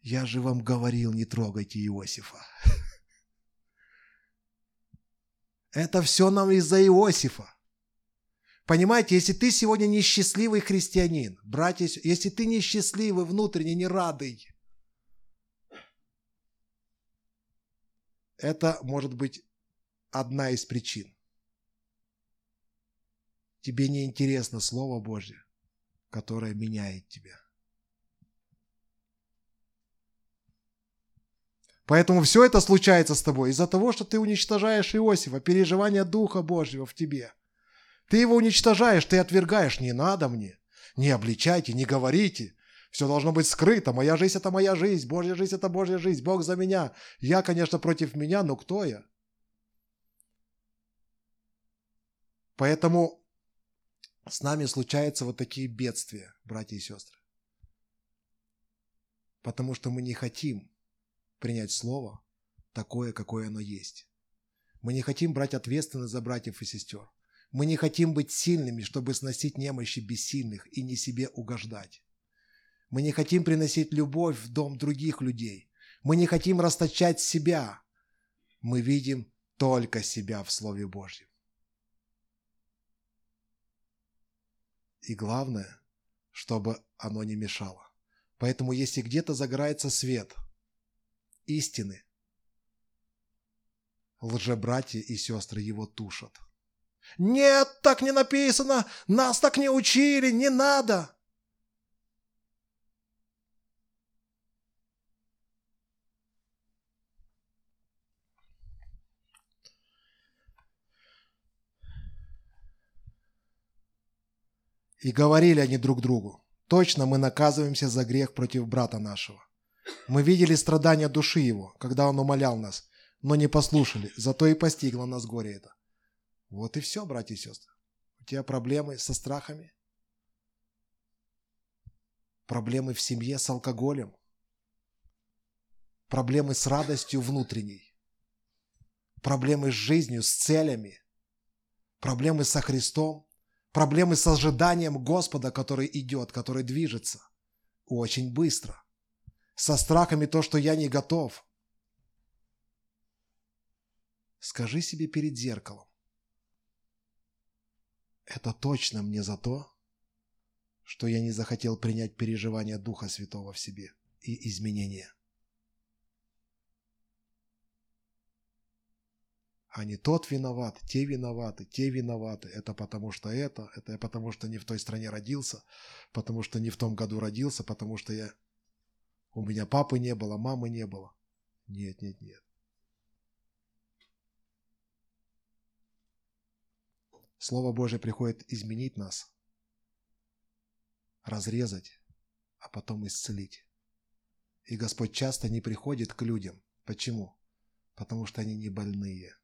я же вам говорил, не трогайте Иосифа. Это все нам из-за Иосифа. Понимаете, если ты сегодня несчастливый христианин, братья, если ты несчастливый, внутренне не радый, Это может быть одна из причин. Тебе не интересно Слово Божье, которое меняет тебя. Поэтому все это случается с тобой из-за того, что ты уничтожаешь Иосифа, переживание Духа Божьего в тебе. Ты его уничтожаешь, ты отвергаешь, не надо мне, не обличайте, не говорите. Все должно быть скрыто. Моя жизнь – это моя жизнь. Божья жизнь – это Божья жизнь. Бог за меня. Я, конечно, против меня, но кто я? Поэтому с нами случаются вот такие бедствия, братья и сестры. Потому что мы не хотим принять Слово такое, какое оно есть. Мы не хотим брать ответственность за братьев и сестер. Мы не хотим быть сильными, чтобы сносить немощи бессильных и не себе угождать. Мы не хотим приносить любовь в дом других людей. Мы не хотим расточать себя. Мы видим только себя в Слове Божьем. И главное, чтобы оно не мешало. Поэтому если где-то загорается свет истины, лжебратья и сестры его тушат. «Нет, так не написано! Нас так не учили! Не надо!» И говорили они друг другу, точно мы наказываемся за грех против брата нашего. Мы видели страдания души его, когда он умолял нас, но не послушали, зато и постигло нас горе это. Вот и все, братья и сестры. У тебя проблемы со страхами? Проблемы в семье с алкоголем? Проблемы с радостью внутренней? Проблемы с жизнью, с целями? Проблемы со Христом? Проблемы с ожиданием Господа, который идет, который движется очень быстро. Со страхами то, что я не готов. Скажи себе перед зеркалом. Это точно мне за то, что я не захотел принять переживания Духа Святого в себе и изменения. А не тот виноват, те виноваты, те виноваты. Это потому что это, это я потому что не в той стране родился, потому что не в том году родился, потому что я... У меня папы не было, мамы не было. Нет, нет, нет. Слово Божье приходит изменить нас, разрезать, а потом исцелить. И Господь часто не приходит к людям. Почему? Потому что они не больные.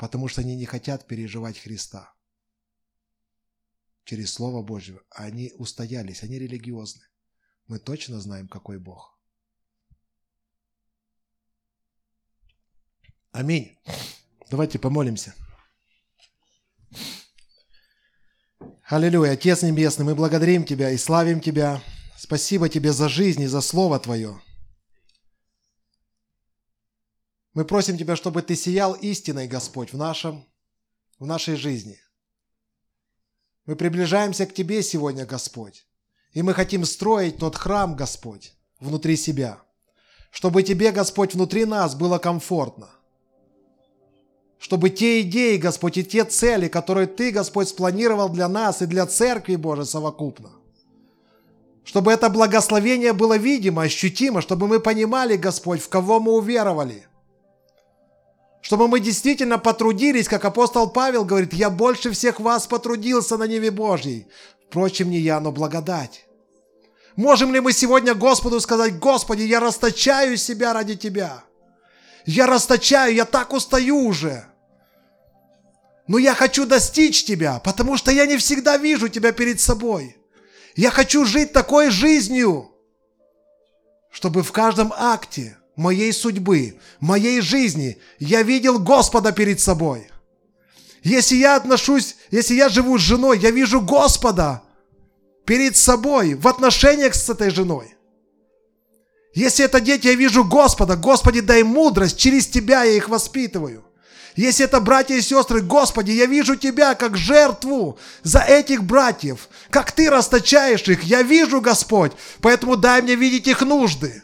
Потому что они не хотят переживать Христа. Через Слово Божье они устоялись, они религиозны. Мы точно знаем, какой Бог. Аминь. Давайте помолимся. Аллилуйя. Отец Небесный, мы благодарим Тебя и славим Тебя. Спасибо Тебе за жизнь и за Слово Твое. Мы просим Тебя, чтобы Ты сиял истиной, Господь, в, нашем, в нашей жизни. Мы приближаемся к Тебе сегодня, Господь. И мы хотим строить тот храм, Господь, внутри себя. Чтобы Тебе, Господь, внутри нас было комфортно. Чтобы те идеи, Господь, и те цели, которые Ты, Господь, спланировал для нас и для Церкви Божией совокупно. Чтобы это благословение было видимо, ощутимо, чтобы мы понимали, Господь, в кого мы уверовали – чтобы мы действительно потрудились, как апостол Павел говорит, я больше всех вас потрудился на Неве Божьей. Впрочем, не я, но благодать. Можем ли мы сегодня Господу сказать, Господи, я расточаю себя ради Тебя. Я расточаю, я так устаю уже. Но я хочу достичь Тебя, потому что я не всегда вижу Тебя перед собой. Я хочу жить такой жизнью, чтобы в каждом акте моей судьбы, моей жизни я видел Господа перед собой. Если я отношусь, если я живу с женой, я вижу Господа перед собой в отношениях с этой женой. Если это дети, я вижу Господа. Господи, дай мудрость, через Тебя я их воспитываю. Если это братья и сестры, Господи, я вижу Тебя как жертву за этих братьев, как Ты расточаешь их. Я вижу, Господь, поэтому дай мне видеть их нужды.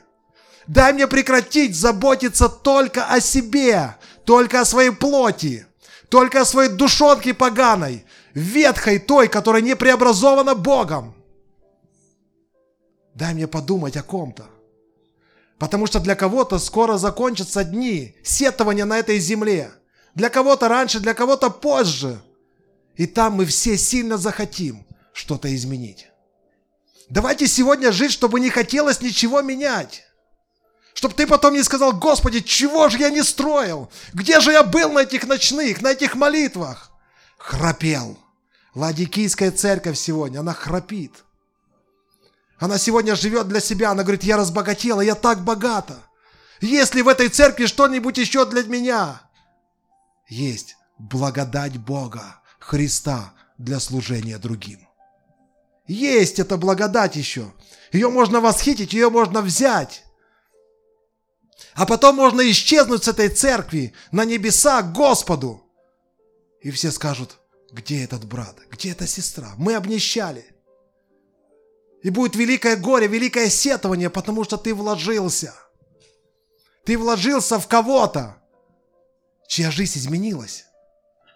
Дай мне прекратить заботиться только о себе, только о своей плоти, только о своей душонке поганой, ветхой той, которая не преобразована Богом. Дай мне подумать о ком-то. Потому что для кого-то скоро закончатся дни сетования на этой земле. Для кого-то раньше, для кого-то позже. И там мы все сильно захотим что-то изменить. Давайте сегодня жить, чтобы не хотелось ничего менять. Чтобы ты потом не сказал, Господи, чего же я не строил? Где же я был на этих ночных, на этих молитвах? Храпел. Ладикийская церковь сегодня, она храпит. Она сегодня живет для себя, она говорит, я разбогатела, я так богата. Есть ли в этой церкви что-нибудь еще для меня? Есть благодать Бога, Христа для служения другим. Есть эта благодать еще. Ее можно восхитить, ее можно взять. А потом можно исчезнуть с этой церкви на небеса к Господу. И все скажут, где этот брат, где эта сестра? Мы обнищали. И будет великое горе, великое сетование, потому что ты вложился. Ты вложился в кого-то, чья жизнь изменилась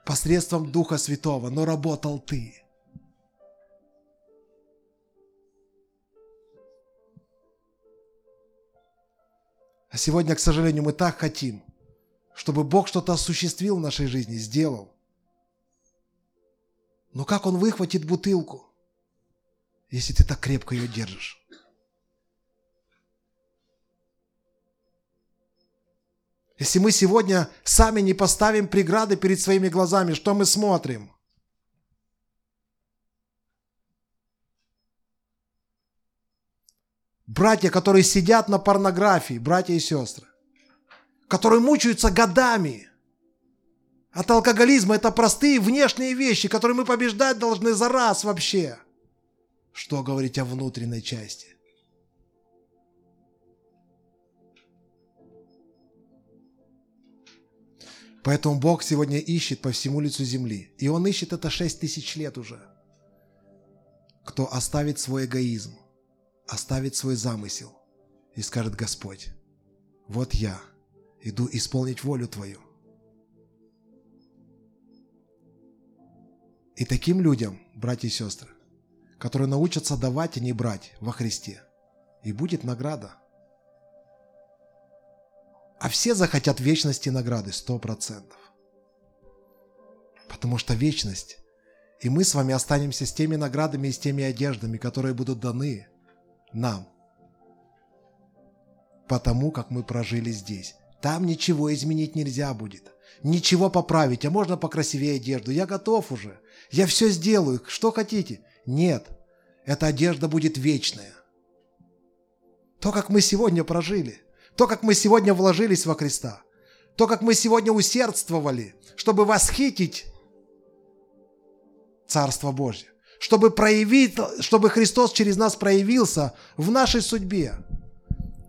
посредством Духа Святого, но работал ты. А сегодня, к сожалению, мы так хотим, чтобы Бог что-то осуществил в нашей жизни, сделал. Но как Он выхватит бутылку, если ты так крепко ее держишь? Если мы сегодня сами не поставим преграды перед своими глазами, что мы смотрим? Братья, которые сидят на порнографии, братья и сестры, которые мучаются годами от алкоголизма, это простые внешние вещи, которые мы побеждать должны за раз вообще. Что говорить о внутренней части? Поэтому Бог сегодня ищет по всему лицу земли. И Он ищет это шесть тысяч лет уже. Кто оставит свой эгоизм, оставит свой замысел и скажет Господь, вот я иду исполнить волю Твою. И таким людям, братья и сестры, которые научатся давать, а не брать во Христе, и будет награда. А все захотят вечности и награды, сто процентов. Потому что вечность, и мы с вами останемся с теми наградами и с теми одеждами, которые будут даны нам. Потому как мы прожили здесь. Там ничего изменить нельзя будет. Ничего поправить, а можно покрасивее одежду. Я готов уже. Я все сделаю. Что хотите? Нет. Эта одежда будет вечная. То, как мы сегодня прожили. То, как мы сегодня вложились во Христа. То, как мы сегодня усердствовали, чтобы восхитить Царство Божье чтобы проявить, чтобы Христос через нас проявился в нашей судьбе,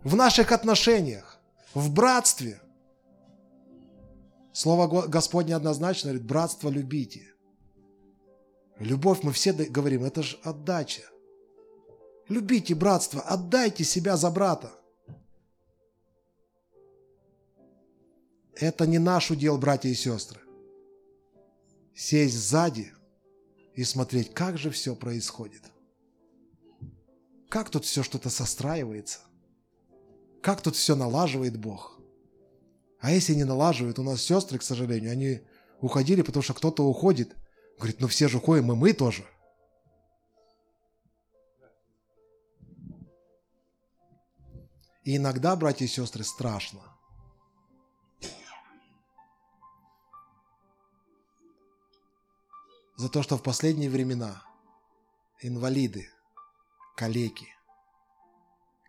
в наших отношениях, в братстве. Слово Господне однозначно говорит, братство любите. Любовь, мы все говорим, это же отдача. Любите братство, отдайте себя за брата. Это не наш удел, братья и сестры. Сесть сзади – и смотреть, как же все происходит. Как тут все что-то состраивается. Как тут все налаживает Бог. А если не налаживает, у нас сестры, к сожалению, они уходили, потому что кто-то уходит. Говорит, ну все же уходим, и мы тоже. И иногда, братья и сестры, страшно. За то, что в последние времена инвалиды, калеки,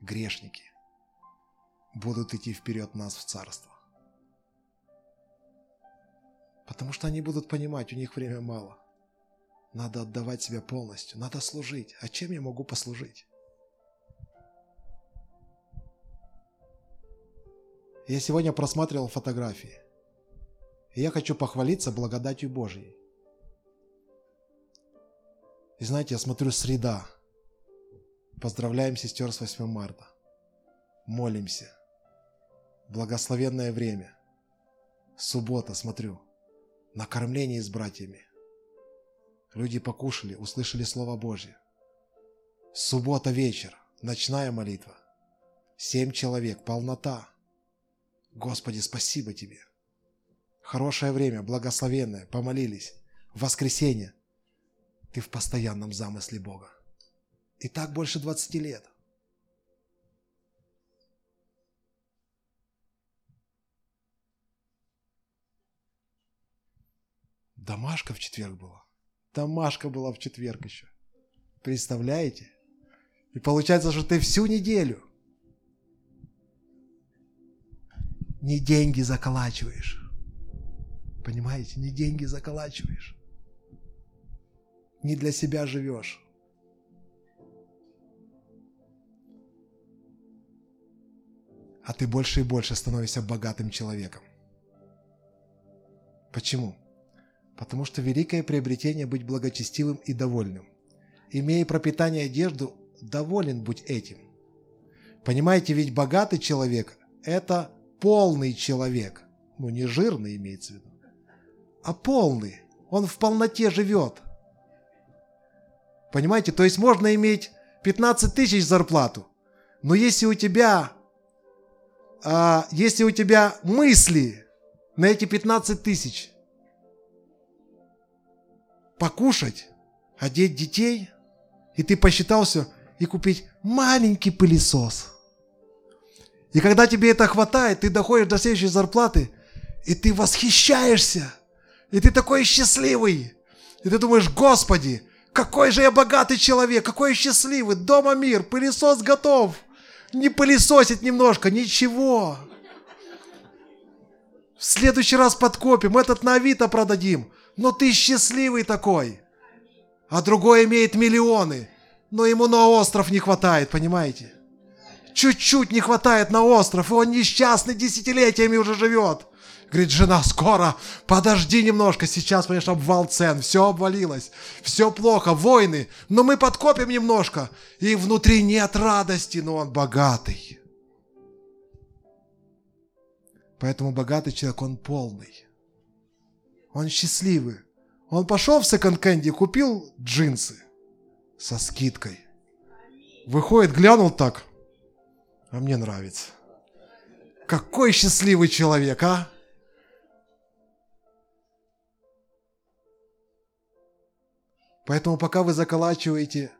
грешники будут идти вперед нас в царство. Потому что они будут понимать, у них время мало. Надо отдавать себя полностью, надо служить. А чем я могу послужить? Я сегодня просматривал фотографии. И я хочу похвалиться благодатью Божьей. И знаете, я смотрю среда. Поздравляем сестер с 8 марта. Молимся. Благословенное время. Суббота, смотрю. Накормление с братьями. Люди покушали, услышали Слово Божье. Суббота вечер, ночная молитва. Семь человек, полнота. Господи, спасибо Тебе. Хорошее время, благословенное, помолились. Воскресенье ты в постоянном замысле Бога. И так больше 20 лет. Домашка в четверг была. Домашка была в четверг еще. Представляете? И получается, что ты всю неделю не деньги заколачиваешь. Понимаете? Не деньги заколачиваешь. Не для себя живешь. А ты больше и больше становишься богатым человеком. Почему? Потому что великое приобретение быть благочестивым и довольным. Имея пропитание и одежду, доволен будь этим. Понимаете, ведь богатый человек – это полный человек. Ну, не жирный имеется в виду, а полный. Он в полноте живет. Понимаете, то есть можно иметь 15 тысяч зарплату, но если у тебя, а, если у тебя мысли на эти 15 тысяч покушать, одеть детей, и ты посчитал все, и купить маленький пылесос. И когда тебе это хватает, ты доходишь до следующей зарплаты, и ты восхищаешься, и ты такой счастливый, и ты думаешь, Господи, какой же я богатый человек, какой я счастливый, дома мир, пылесос готов. Не пылесосить немножко, ничего. В следующий раз подкопим, этот на Авито продадим. Но ты счастливый такой. А другой имеет миллионы, но ему на остров не хватает, понимаете? Чуть-чуть не хватает на остров, и он несчастный десятилетиями уже живет. Говорит, жена, скоро, подожди немножко, сейчас, понимаешь, обвал цен, все обвалилось, все плохо, войны, но мы подкопим немножко, и внутри нет радости, но он богатый. Поэтому богатый человек, он полный. Он счастливый. Он пошел в секонд-кэнди, купил джинсы со скидкой. Выходит, глянул так, а мне нравится. Какой счастливый человек, а? Поэтому пока вы заколачиваете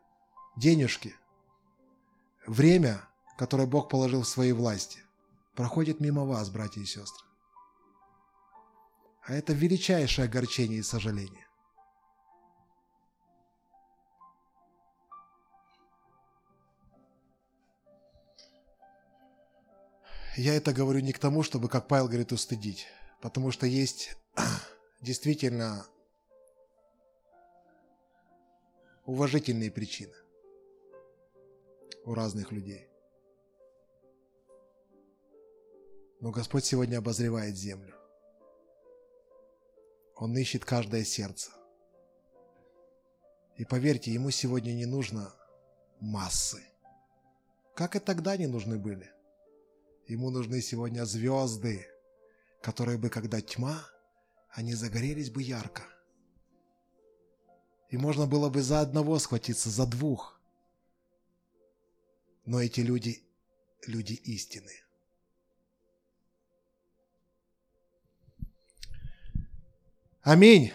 денежки, время, которое Бог положил в своей власти, проходит мимо вас, братья и сестры. А это величайшее огорчение и сожаление. Я это говорю не к тому, чтобы, как Павел говорит, устыдить, потому что есть действительно уважительные причины у разных людей. Но Господь сегодня обозревает землю. Он ищет каждое сердце. И поверьте, ему сегодня не нужно массы. Как и тогда не нужны были. Ему нужны сегодня звезды, которые бы, когда тьма, они загорелись бы ярко. И можно было бы за одного схватиться, за двух. Но эти люди – люди истины. Аминь.